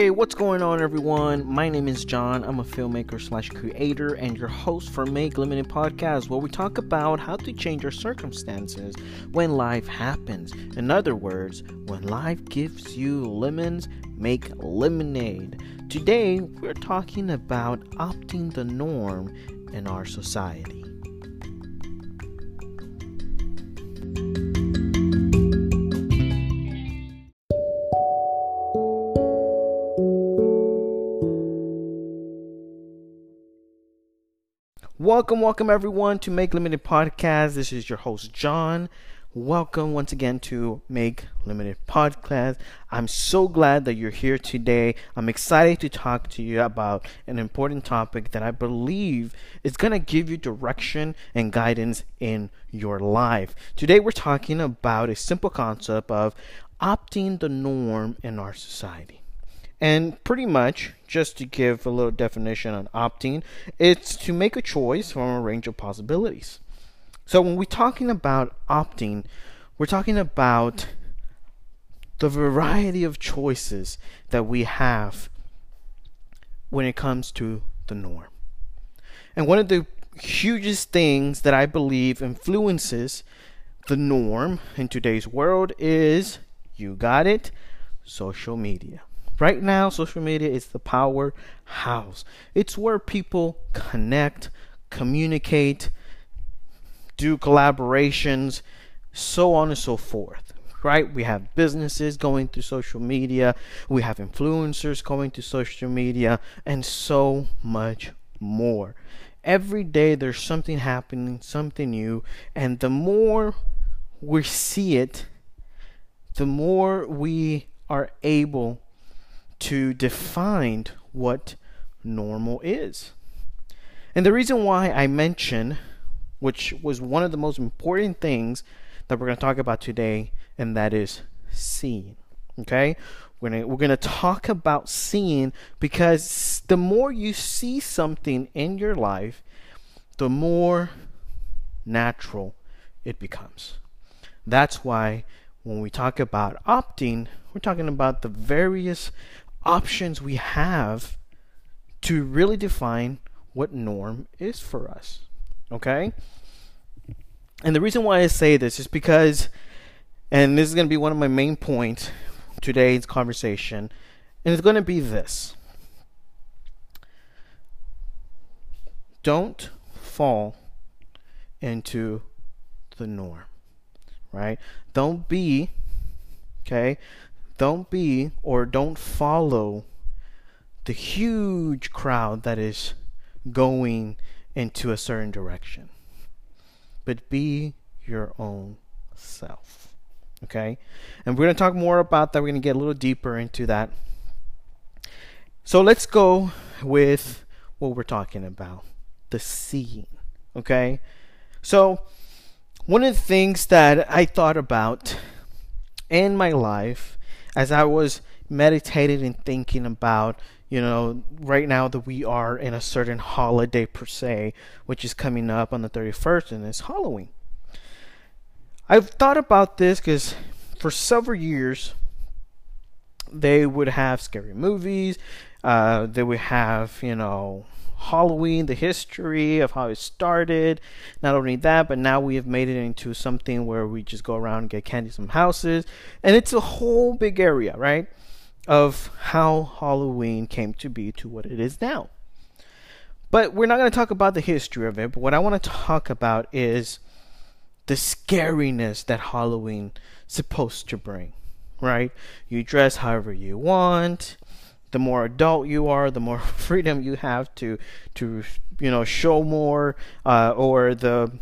Hey, what's going on, everyone? My name is John. I'm a filmmaker slash creator and your host for Make Lemonade Podcast, where we talk about how to change our circumstances when life happens. In other words, when life gives you lemons, make lemonade. Today, we're talking about opting the norm in our society. Welcome, welcome everyone to Make Lemonade Podcast. This is your host, John. Welcome once again to Make Lemonade Podcast. I'm so glad that you're here today. I'm excited to talk to you about an important topic that I believe is going to give you direction and guidance in your life. Today, we're talking about a simple concept of opting the norm in our society. And pretty much, just to give a little definition on opting, it's to make a choice from a range of possibilities. So when we're talking about opting, we're talking about the variety of choices that we have when it comes to the norm. And one of the hugest things that I believe influences the norm in today's world is you got it social media. Right now, social media is the powerhouse. It's where people connect, communicate, do collaborations, so on and so forth. Right? We have businesses going through social media, we have influencers going to social media, and so much more. Every day there's something happening, something new, and the more we see it, the more we are able to define what normal is. And the reason why I mention, which was one of the most important things that we're going to talk about today, and that is seeing. Okay? We're going we're to talk about seeing because the more you see something in your life, the more natural it becomes. That's why when we talk about opting, we're talking about the various options we have to really define what norm is for us. Okay? And the reason why I say this is because, and this is going to be one of my main points today's conversation, and it's going to be this don't fall into the norm, right? Don't be, okay? Don't be or don't follow the huge crowd that is going into a certain direction. But be your own self. Okay? And we're going to talk more about that. We're going to get a little deeper into that. So let's go with what we're talking about the seeing. Okay? So, one of the things that I thought about in my life as I was meditating and thinking about, you know, right now that we are in a certain holiday per se, which is coming up on the 31st, and it's Halloween. I've thought about this because for several years, they would have scary movies. Uh, they would have, you know, Halloween, the history of how it started. Not only that, but now we have made it into something where we just go around and get candy from houses. And it's a whole big area, right? Of how Halloween came to be to what it is now. But we're not going to talk about the history of it. But what I want to talk about is the scariness that Halloween supposed to bring, right? You dress however you want the more adult you are, the more freedom you have to to you know show more, uh, or the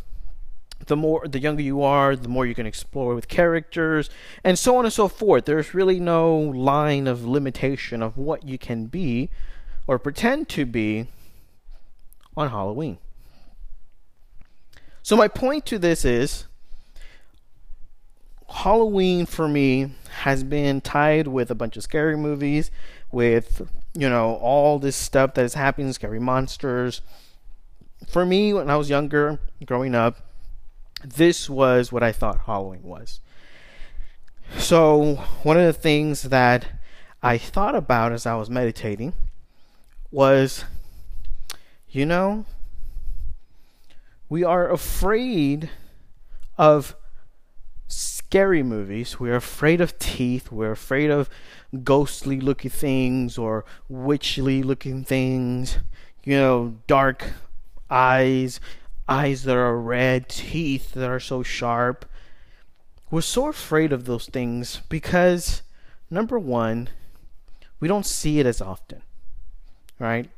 the more the younger you are, the more you can explore with characters, and so on and so forth. There's really no line of limitation of what you can be or pretend to be on Halloween. So my point to this is Halloween for me has been tied with a bunch of scary movies with you know all this stuff that is happening, scary monsters. For me, when I was younger, growing up, this was what I thought Halloween was. So one of the things that I thought about as I was meditating was, you know, we are afraid of scary movies. We're afraid of teeth. We're afraid of ghostly looking things or witchly looking things. You know, dark eyes, eyes that are red, teeth that are so sharp. We're so afraid of those things because, number one, we don't see it as often, right?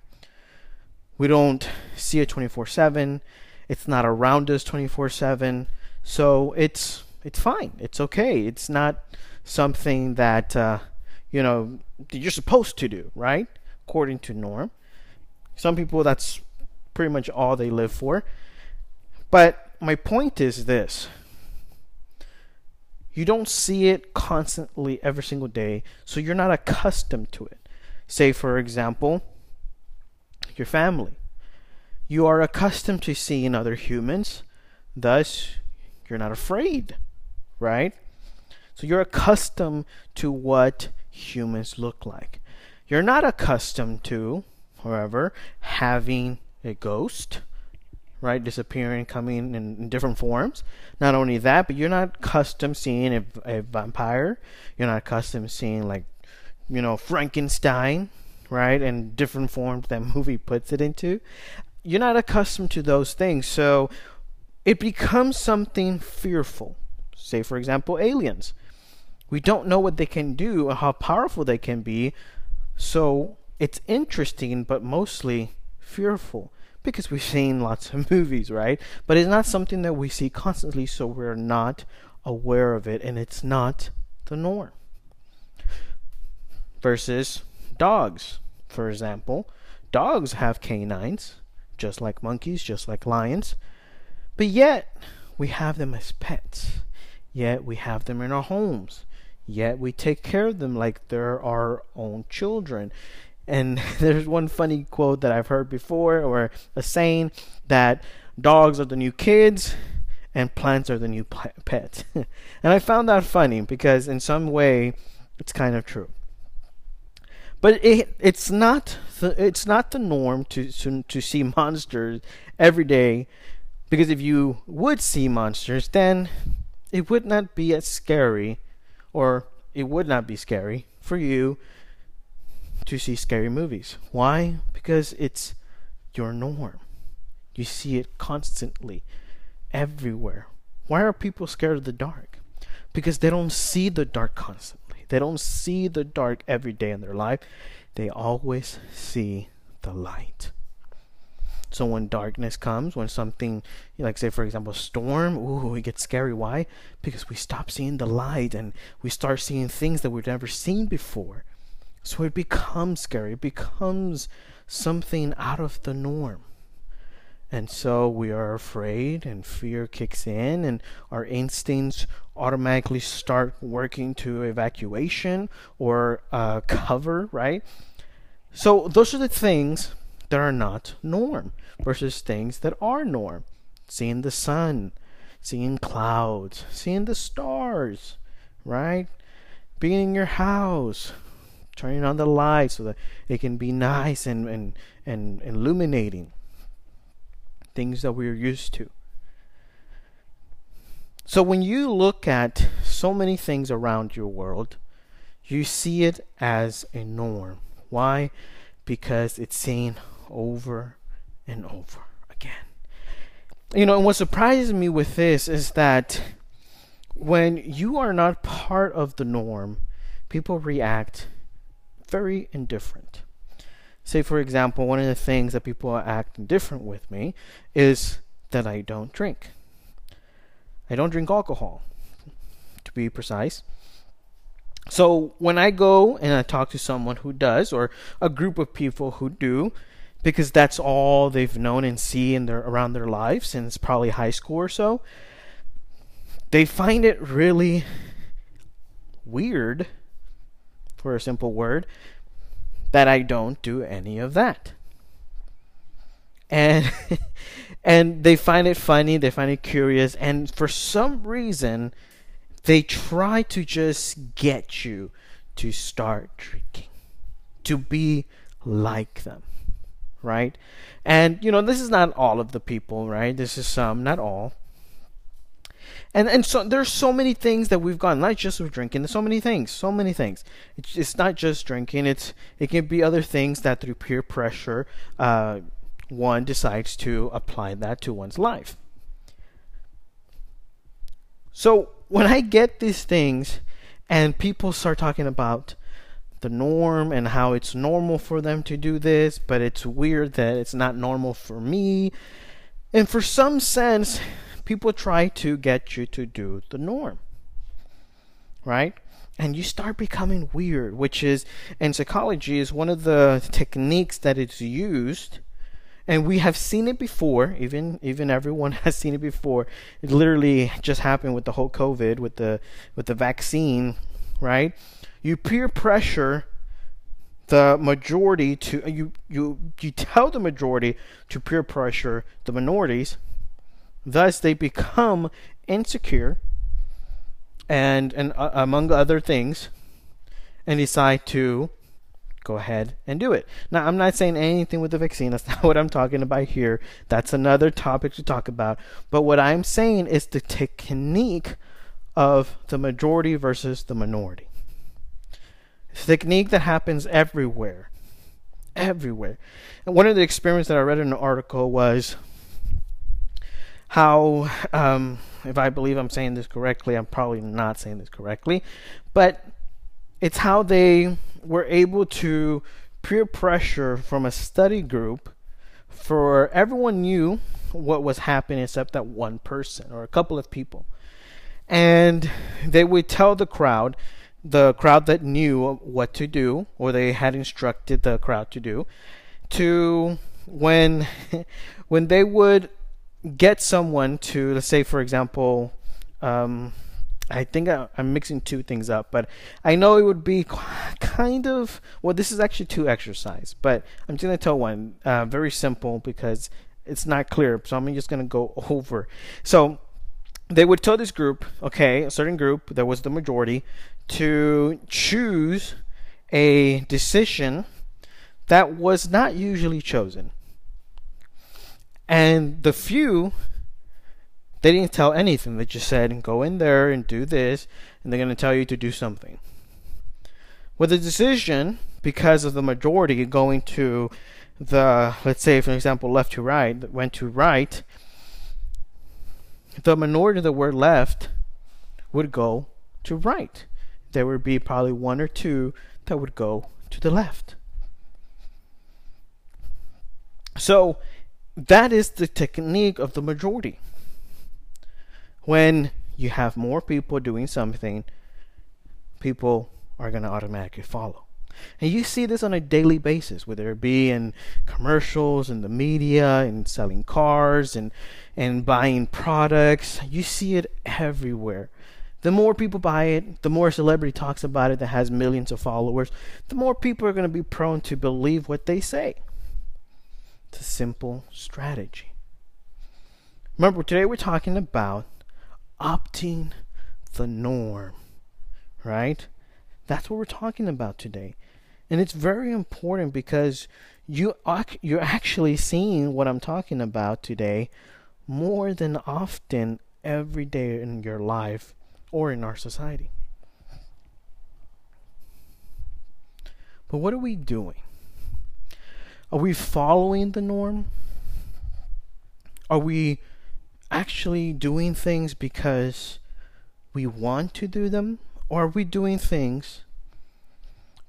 We don't see it 24 7. It's not around us 24 7. So it's it's fine. It's okay. It's not something that uh, you know you're supposed to do, right? According to norm. Some people that's pretty much all they live for. But my point is this. You don't see it constantly every single day, so you're not accustomed to it. Say, for example, your family. You are accustomed to seeing other humans, thus, you're not afraid right? So you're accustomed to what humans look like. You're not accustomed to, however, having a ghost, right? Disappearing, coming in, in different forms. Not only that, but you're not accustomed seeing a, a vampire. You're not accustomed seeing like, you know, Frankenstein, right? And different forms that movie puts it into. You're not accustomed to those things, so it becomes something fearful Say, for example, aliens. We don't know what they can do or how powerful they can be. So it's interesting, but mostly fearful because we've seen lots of movies, right? But it's not something that we see constantly, so we're not aware of it, and it's not the norm. Versus dogs, for example. Dogs have canines, just like monkeys, just like lions, but yet we have them as pets. Yet we have them in our homes. Yet we take care of them like they're our own children. And there's one funny quote that I've heard before, or a saying that dogs are the new kids and plants are the new pets. and I found that funny because, in some way, it's kind of true. But it, it's not the, it's not the norm to, to to see monsters every day, because if you would see monsters, then it would not be as scary, or it would not be scary for you to see scary movies. Why? Because it's your norm. You see it constantly, everywhere. Why are people scared of the dark? Because they don't see the dark constantly. They don't see the dark every day in their life. They always see the light. So when darkness comes, when something like say for example storm, ooh, it gets scary. Why? Because we stop seeing the light and we start seeing things that we've never seen before. So it becomes scary. It becomes something out of the norm. And so we are afraid, and fear kicks in, and our instincts automatically start working to evacuation or uh, cover, right? So those are the things that are not norm versus things that are norm. Seeing the sun, seeing clouds, seeing the stars, right? Being in your house, turning on the lights so that it can be nice and, and, and illuminating. Things that we're used to. So when you look at so many things around your world, you see it as a norm. Why? Because it's seen over and over again. You know, and what surprises me with this is that when you are not part of the norm, people react very indifferent. Say, for example, one of the things that people act indifferent with me is that I don't drink. I don't drink alcohol, to be precise. So when I go and I talk to someone who does, or a group of people who do, because that's all they've known and see in their around their lives since probably high school or so. They find it really weird, for a simple word, that I don't do any of that. And and they find it funny, they find it curious, and for some reason they try to just get you to start drinking, to be like them, right? And you know, this is not all of the people, right? This is some, not all. And and so there's so many things that we've gone, not just with drinking. There's so many things, so many things. It's, it's not just drinking. It's it can be other things that through peer pressure, uh, one decides to apply that to one's life. So when I get these things, and people start talking about the norm and how it's normal for them to do this, but it's weird that it's not normal for me. And for some sense, people try to get you to do the norm. Right? And you start becoming weird, which is in psychology is one of the techniques that it's used and we have seen it before even even everyone has seen it before it literally just happened with the whole covid with the with the vaccine right you peer pressure the majority to you you you tell the majority to peer pressure the minorities Thus, they become insecure and, and uh, among other things, and decide to go ahead and do it. Now, I'm not saying anything with the vaccine. That's not what I'm talking about here. That's another topic to talk about. But what I'm saying is the technique of the majority versus the minority. A technique that happens everywhere. Everywhere. And one of the experiments that I read in an article was how, um, if I believe I'm saying this correctly, I'm probably not saying this correctly, but it's how they were able to peer pressure from a study group for everyone knew what was happening except that one person or a couple of people. And they would tell the crowd, the crowd that knew what to do, or they had instructed the crowd to do, to when when they would get someone to, let's say, for example, um, I think I, am mixing two things up, but I know it would be kind of well. This is actually two exercise, but I'm just gonna tell one uh, very simple because it's not clear. So I'm just gonna go over. So they would tell this group, okay, a certain group that was the majority, to choose a decision that was not usually chosen. And the few, they didn't tell anything. They just said, go in there and do this, and they're going to tell you to do something. With a decision, because of the majority going to the, let's say, for example, left to right, went to right, the minority that were left would go to right. There would be probably one or two that would go to the left. So that is the technique of the majority. When you have more people doing something, people are going to automatically follow. And you see this on a daily basis, whether it be in commercials, in the media, in selling cars, and and buying products. You see it everywhere. The more people buy it, the more celebrity talks about it that has millions of followers, the more people are going to be prone to believe what they say. It's a simple strategy. Remember, today we're talking about opting the norm, right? That's what we're talking about today. And it's very important because you you're actually seeing what I'm talking about today more than often every day in your life or in our society. But what are we doing? Are we following the norm? Are we actually doing things because we want to do them? Or are we doing things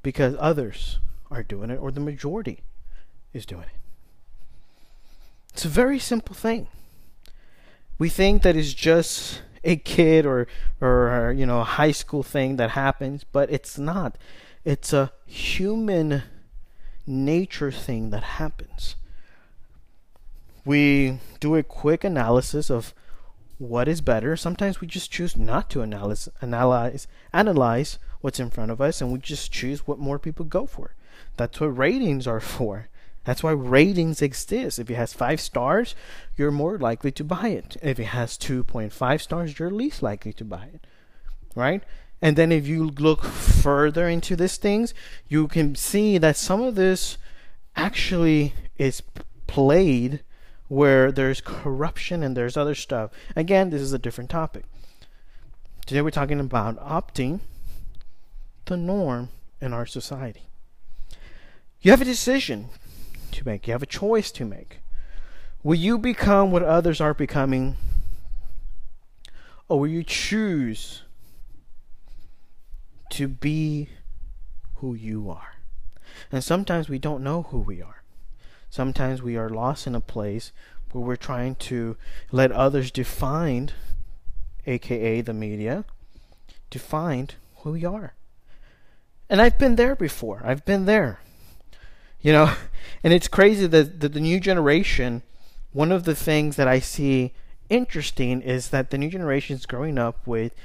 because others are doing it or the majority is doing it? It's a very simple thing. We think that it's just a kid or or you know a high school thing that happens, but it's not. It's a human nature thing that happens. We do a quick analysis of what is better. Sometimes we just choose not to analyze, analyze, analyze what's in front of us, and we just choose what more people go for. That's what ratings are for. That's why ratings exist. If it has five stars, you're more likely to buy it. If it has 2.5 stars, you're least likely to buy it. Right? And then if you look further into these things, you can see that some of this actually is played where there's corruption and there's other stuff. Again, this is a different topic. Today we're talking about opting the norm in our society. You have a decision to make, you have a choice to make. Will you become what others are becoming? Or will you choose to be who you are? And sometimes we don't know who we are. Sometimes we are lost in a place where we're trying to let others define, aka the media, define who we are. And I've been there before. I've been there. You know, and it's crazy that, that the new generation, one of the things that I see interesting is that the new generation is growing up with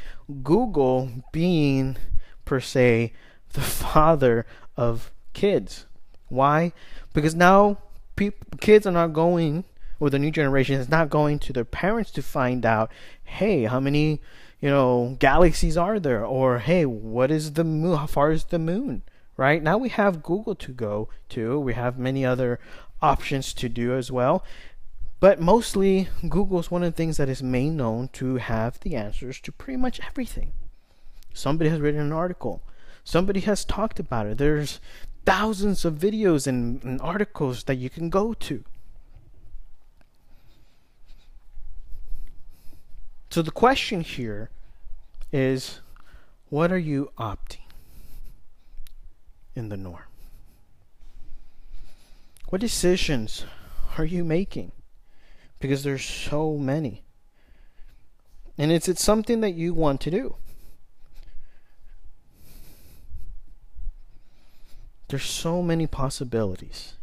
Google being, per se, the father of kids. Why? Because now people, kids are not going, or the new generation is not going to their parents to find out, hey, how many, you know, galaxies are there? Or, hey, what is the moon? How far is the moon? Right? Now we have Google to go to. We have many other options to do as well. But mostly, Google is one of the things that is main known to have the answers to pretty much everything. Somebody has written an article. Somebody has talked about it. There's thousands of videos and, and articles that you can go to. So the question here is what are you opting in the norm? What decisions are you making? Because there's so many. And is it something that you want to do? There's so many possibilities.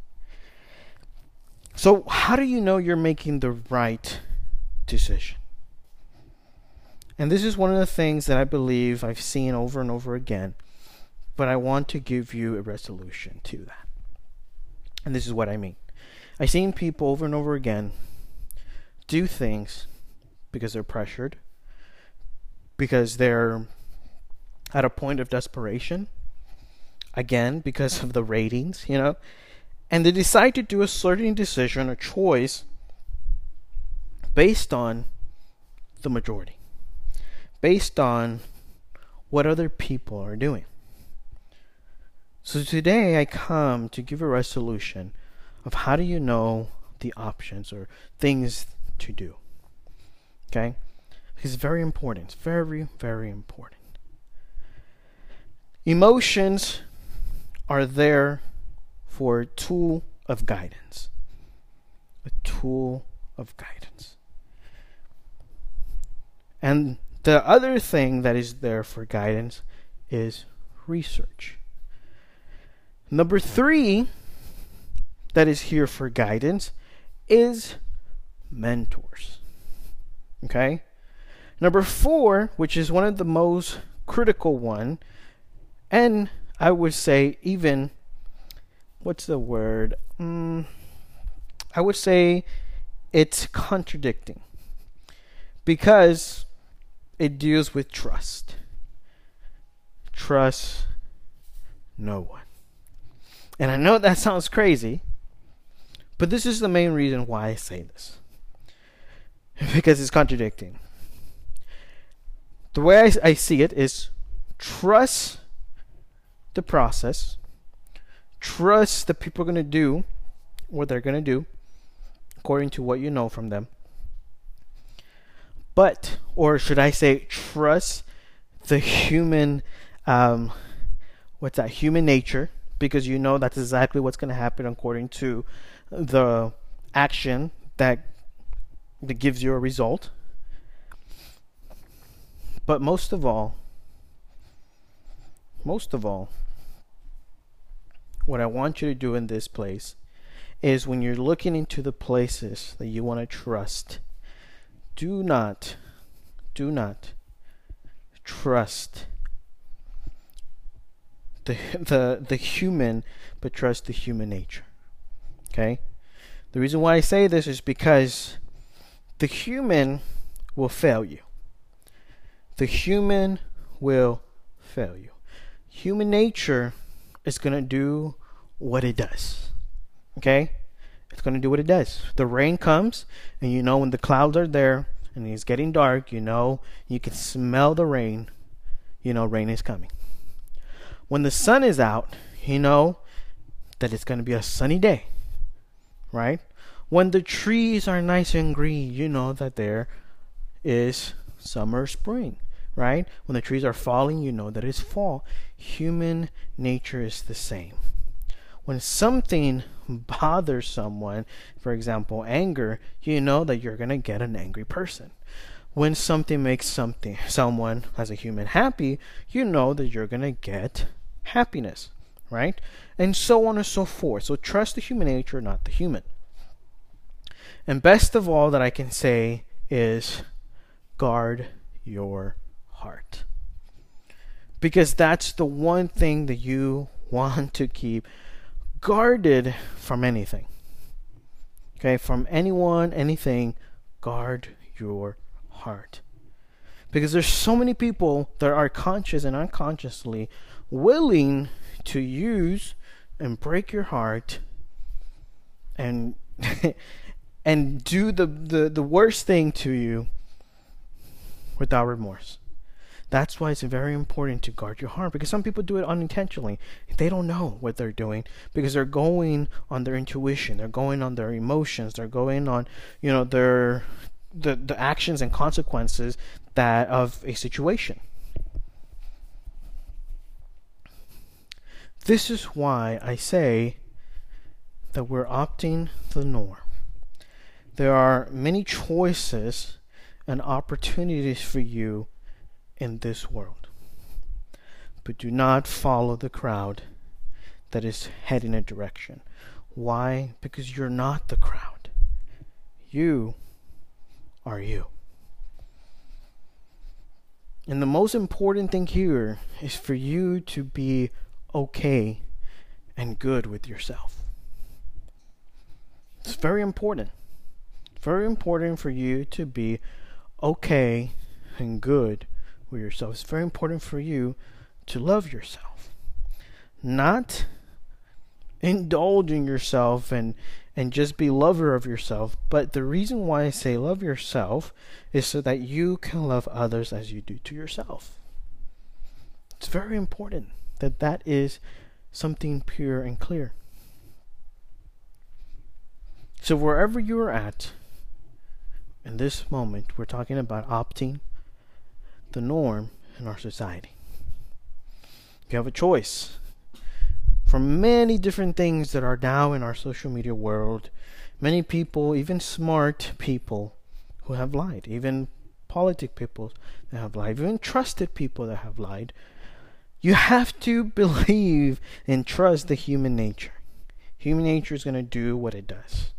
So, how do you know you're making the right decision? And this is one of the things that I believe I've seen over and over again, but I want to give you a resolution to that. And this is what I mean. I've seen people over and over again do things because they're pressured, because they're at a point of desperation, again because of the ratings, you know, and they decide to do a certain decision or choice based on the majority, based on what other people are doing. So today I come to give a resolution of how do you know the options or things to do. Okay? It's very important. It's very, very important. Emotions are there for a tool of guidance. A tool of guidance. And the other thing that is there for guidance is research. Number three, that is here for guidance, is mentors. Okay? Number four, which is one of the most critical one, and I would say even what's the word? Mm, I would say it's contradicting because it deals with trust. Trust no one. And I know that sounds crazy, but this is the main reason why I say this. because it's contradicting. The way I, I see it is trust the process. Trust that people are going to do what they're going to do according to what you know from them. But, or should I say, trust the human, um, what's that, human nature, because you know that's exactly what's going to happen according to the action that that gives you a result. But most of all, most of all, what I want you to do in this place is when you're looking into the places that you want to trust, do not, do not trust the the the human, but trust the human nature. Okay? The reason why I say this is because the human will fail you. The human will fail you. Human nature is going to do what it does. Okay? It's going to do what it does. The rain comes, and you know when the clouds are there and it's getting dark, you know, you can smell the rain. You know, rain is coming. When the sun is out, you know that it's going to be a sunny day. Right? When the trees are nice and green, you know that there is summer, spring, right? When the trees are falling, you know that it's fall. Human nature is the same. When something bothers someone, for example, anger, you know that you're going to get an angry person. When something makes something someone as a human happy, you know that you're going to get happiness, right? And so on and so forth. So trust the human nature, not the human. And best of all that I can say is guard your heart. Because that's the one thing that you want to keep guarded from anything. Okay, from anyone, anything, guard your heart. Because there's so many people that are conscious and unconsciously willing to use and break your heart and and do the, the, the worst thing to you without remorse. That's why it's very important to guard your heart because some people do it unintentionally. They don't know what they're doing because they're going on their intuition, they're going on their emotions, they're going on, you know, their the the actions and consequences that of a situation. This is why I say that we're opting the norm. There are many choices and opportunities for you in this world. But do not follow the crowd that is heading a direction. Why? Because you're not the crowd. You are you. And the most important thing here is for you to be okay and good with yourself. It's very important. Very important for you to be okay and good with yourself. It's very important for you to love yourself. Not indulge in yourself and and just be lover of yourself. But the reason why I say love yourself is so that you can love others as you do to yourself. It's very important that that is something pure and clear. So wherever you are at in this moment, we're talking about opting the norm in our society. You have a choice from many different things that are now in our social media world. Many people, even smart people, who have lied, even politic people that have lied, even trusted people that have lied. You have to believe and trust the human nature. Human nature is going to do what it does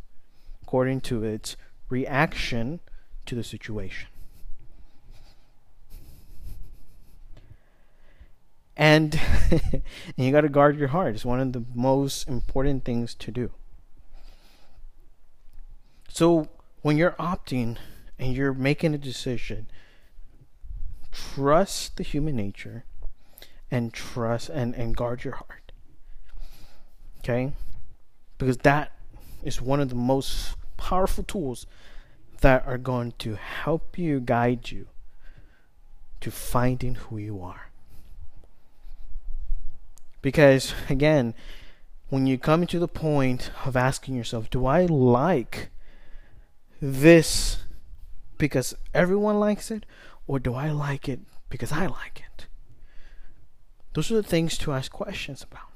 according to its reaction to the situation. And, and you got to guard your heart. It's one of the most important things to do. So when you're opting and you're making a decision, trust the human nature and trust and, and guard your heart. Okay? Because that is one of the most powerful tools that are going to help you guide you to finding who you are. Because, again, when you come to the point of asking yourself, do I like this because everyone likes it, or do I like it because I like it? Those are the things to ask questions about.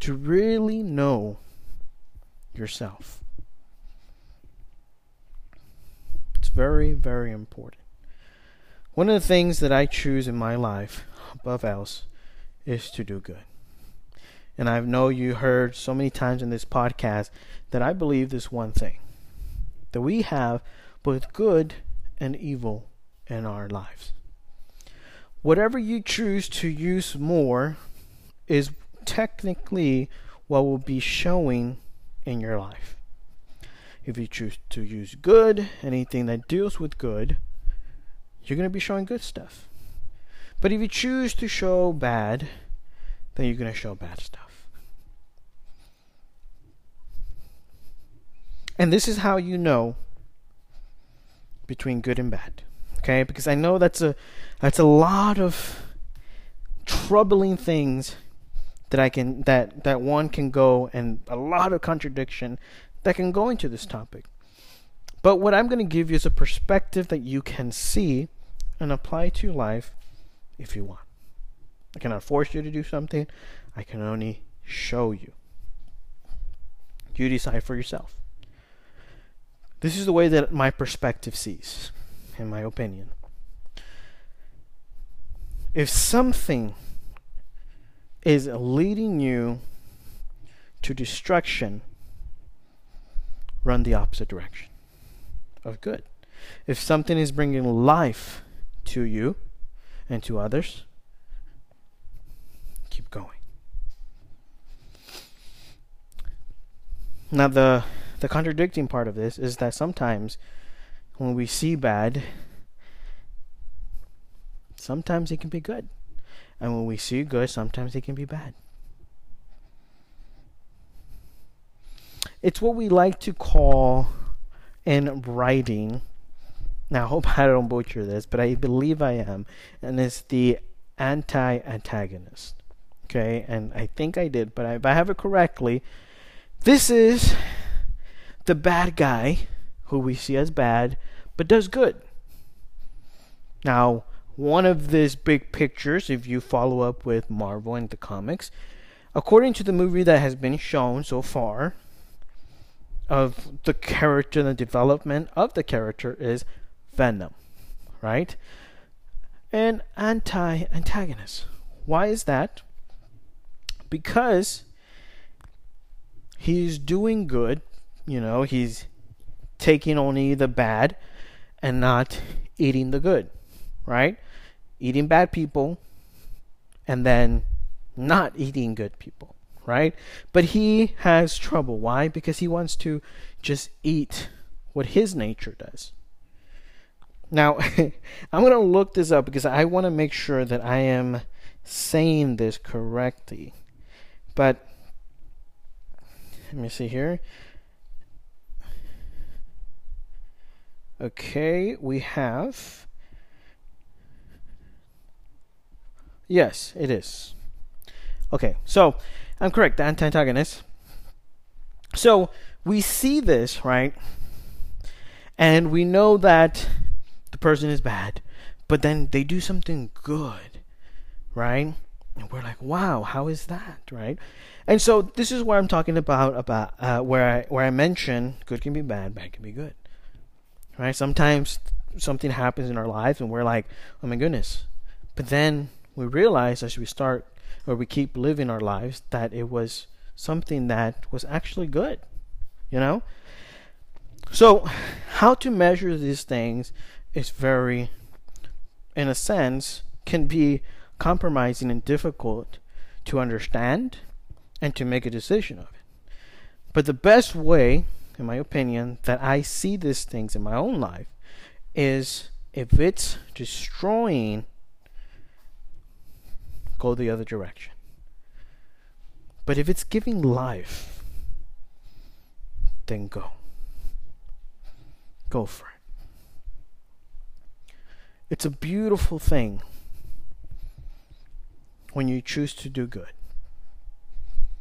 To really know yourself. It's very, very important. One of the things that I choose in my life above else is to do good. And I know you heard so many times in this podcast that I believe this one thing that we have both good and evil in our lives. Whatever you choose to use more is technically what will be showing in your life. If you choose to use good, anything that deals with good, you're going to be showing good stuff. But if you choose to show bad, then you're going to show bad stuff. And this is how you know between good and bad. Okay? Because I know that's a that's a lot of troubling things that I can that that one can go and a lot of contradiction that can go into this topic. But what I'm going to give you is a perspective that you can see and apply to your life if you want. I cannot force you to do something. I can only show you. You decide for yourself. This is the way that my perspective sees, in my opinion. If something is leading you to destruction, run the opposite direction of good. If something is bringing life to you and to others, keep going. Now the the contradicting part of this is that sometimes when we see bad, sometimes it can be good. And when we see good, sometimes it can be bad. It's what we like to call in writing. Now, I hope I don't butcher this, but I believe I am. And it's the anti antagonist. Okay, and I think I did, but if I have it correctly, this is the bad guy who we see as bad, but does good. Now, one of these big pictures, if you follow up with Marvel and the comics, according to the movie that has been shown so far, of the character and the development of the character is Venom, right? An anti antagonist. Why is that? Because he's doing good, you know, he's taking only the bad and not eating the good, right? Eating bad people and then not eating good people right? But he has trouble. Why? Because he wants to just eat what his nature does. Now, I'm going to look this up because I want to make sure that I am saying this correctly. But let me see here. Okay, we have. Yes, it is. Okay, so I'm correct, the antagonist. So we see this, right? And we know that the person is bad, but then they do something good, right? And we're like, wow, how is that, right? And so this is where I'm talking about about uh, where I where I mention good can be bad, bad can be good, right? Sometimes something happens in our lives and we're like, oh my goodness, but then we realize as we start or we keep living our lives that it was something that was actually good, you know? So, how to measure these things is very, in a sense, can be compromising and difficult to understand and to make a decision of it. But the best way, in my opinion, that I see these things in my own life is if it's destroying go the other direction. But if it's giving life, then go. Go for it. It's a beautiful thing when you choose to do good.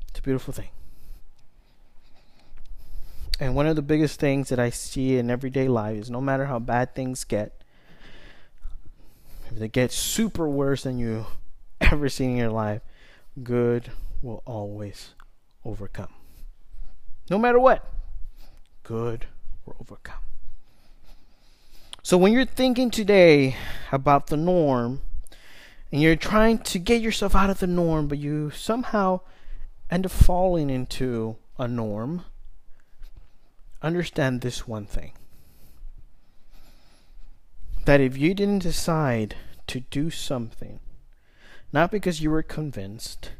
It's a beautiful thing. And one of the biggest things that I see in everyday life is no matter how bad things get, if they get super worse than you ever seen in your life, good will always overcome. No matter what, good will overcome. So when you're thinking today about the norm and you're trying to get yourself out of the norm, but you somehow end up falling into a norm, understand this one thing that if you didn't decide to do something not because you were convinced,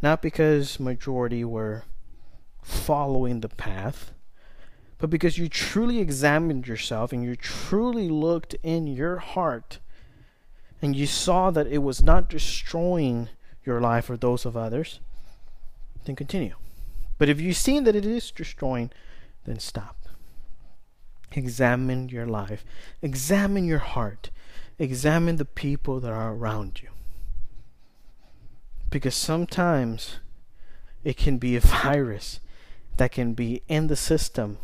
not because majority were following the path, but because you truly examined yourself and you truly looked in your heart and you saw that it was not destroying your life or those of others, then continue. But if you've seen that it is destroying, then stop. Examine your life, examine your heart, examine the people that are around you. Because sometimes it can be a virus that can be in the system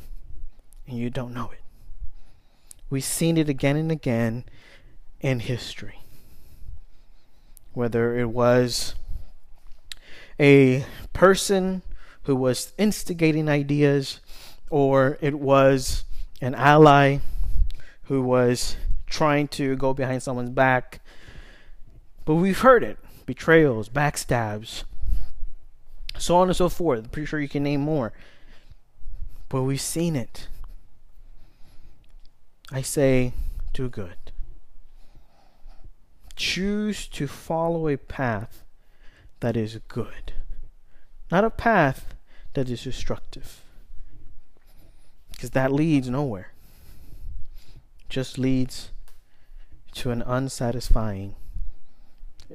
and you don't know it. We've seen it again and again in history. Whether it was a person who was instigating ideas or it was an ally who was trying to go behind someone's back. But we've heard it betrayals, backstabs, so on and so forth. I'm pretty sure you can name more. But we've seen it. I say, do good. Choose to follow a path that is good, not a path that is destructive. Because that leads nowhere, just leads to an unsatisfying,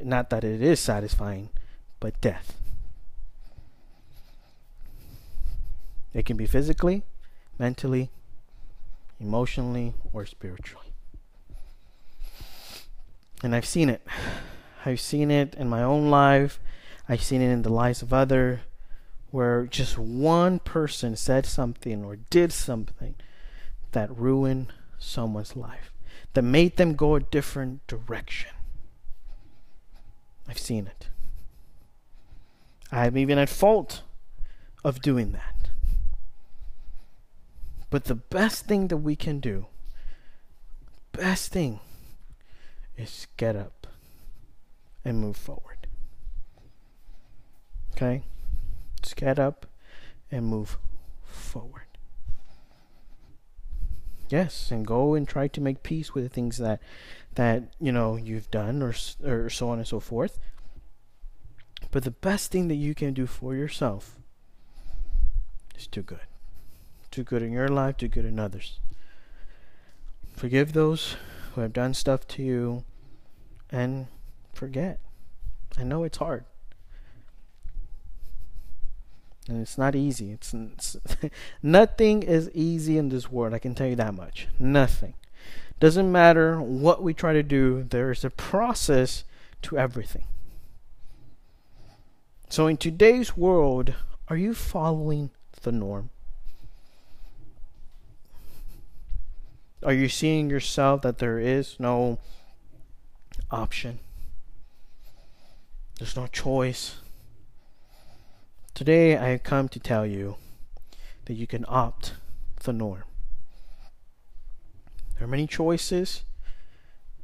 not that it is satisfying, but death. It can be physically, mentally, emotionally, or spiritually. And I've seen it. I've seen it in my own life. I've seen it in the lives of other where just one person said something or did something that ruined someone's life, that made them go a different direction. I've seen it. I'm even at fault of doing that. But the best thing that we can do, best thing, is get up and move forward. Okay? Just get up and move forward. Yes, and go and try to make peace with the things that that you know you've done or or so on and so forth. But the best thing that you can do for yourself is do good. Do good in your life, do good in others. Forgive those who have done stuff to you and forget. I know it's hard. And it's not easy. It's, it's nothing is easy in this world. I can tell you that much. Nothing. Doesn't matter what we try to do. There is a process to everything. So in today's world, are you following the norm? Are you seeing yourself that there is no option? There's no choice. Today I have come to tell you that you can opt the norm. There are many choices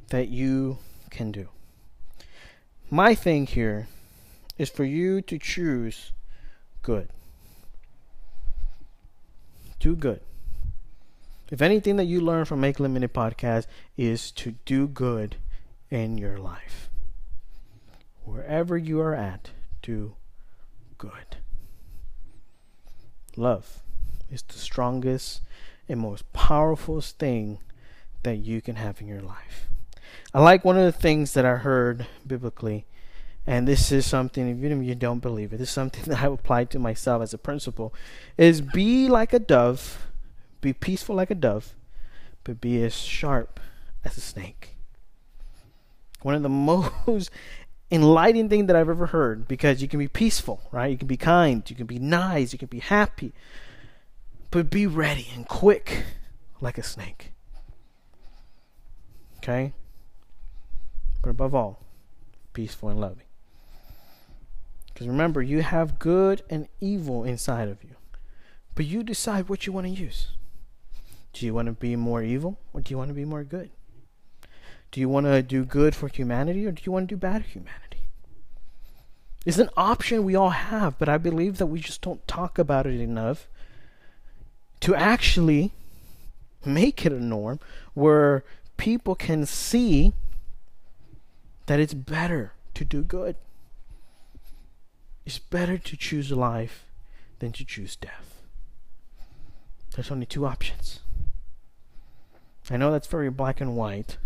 that you can do. My thing here is for you to choose good. Do good. If anything that you learn from Make Lemonade podcast is to do good in your life. Wherever you are at, do good. Love is the strongest and most powerful thing that you can have in your life. I like one of the things that I heard biblically, and this is something, even if you don't believe it, this is something that I have applied to myself as a principle, is be like a dove, be peaceful like a dove, but be as sharp as a snake. One of the most enlightening thing that I've ever heard because you can be peaceful, right? You can be kind, you can be nice, you can be happy, but be ready and quick like a snake. Okay? But above all, peaceful and loving. Because remember, you have good and evil inside of you. But you decide what you want to use. Do you want to be more evil or do you want to be more good? Do you want to do good for humanity or do you want to do bad for humanity? It's an option we all have, but I believe that we just don't talk about it enough to actually make it a norm where people can see that it's better to do good. It's better to choose life than to choose death. There's only two options. I know that's very black and white,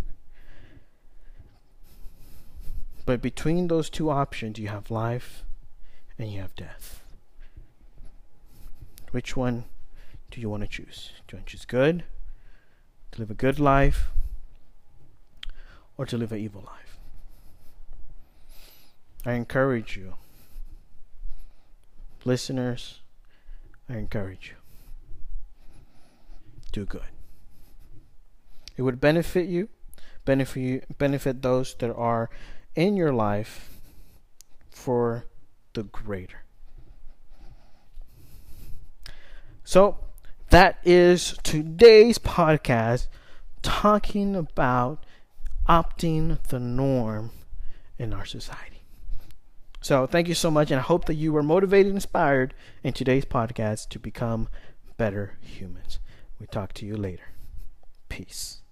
But between those two options, you have life and you have death. Which one do you want to choose? Do you want to choose good, to live a good life, or to live an evil life? I encourage you, listeners, I encourage you, do good. It would benefit you, benefit you, benefit those that are in your life for the greater. So that is today's podcast talking about opting the norm in our society. So thank you so much, and I hope that you were motivated and inspired in today's podcast to become better humans. We talk to you later. Peace.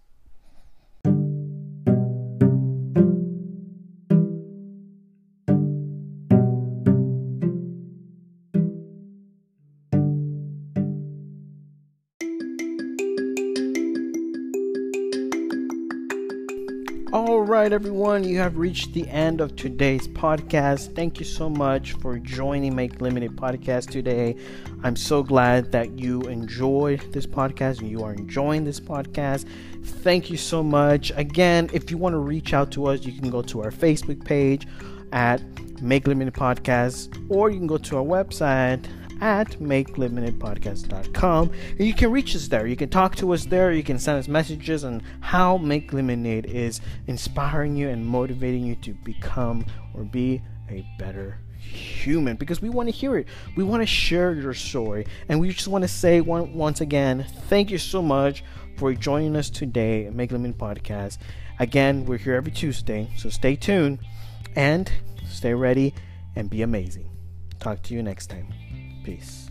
Right, everyone, you have reached the end of today's podcast. Thank you so much for joining Make Lemonade Podcast today. I'm so glad that you enjoyed this podcast and you are enjoying this podcast. Thank you so much. Again, if you want to reach out to us, you can go to our Facebook page at Make Lemonade Podcast or you can go to our website at makelemonadepodcast.com and you can reach us there. You can talk to us there. You can send us messages on how make lemonade is inspiring you and motivating you to become or be a better human because we want to hear it. We want to share your story. And we just want to say one, once again thank you so much for joining us today at make lemonade podcast. Again we're here every tuesday so stay tuned and stay ready and be amazing. Talk to you next time Peace.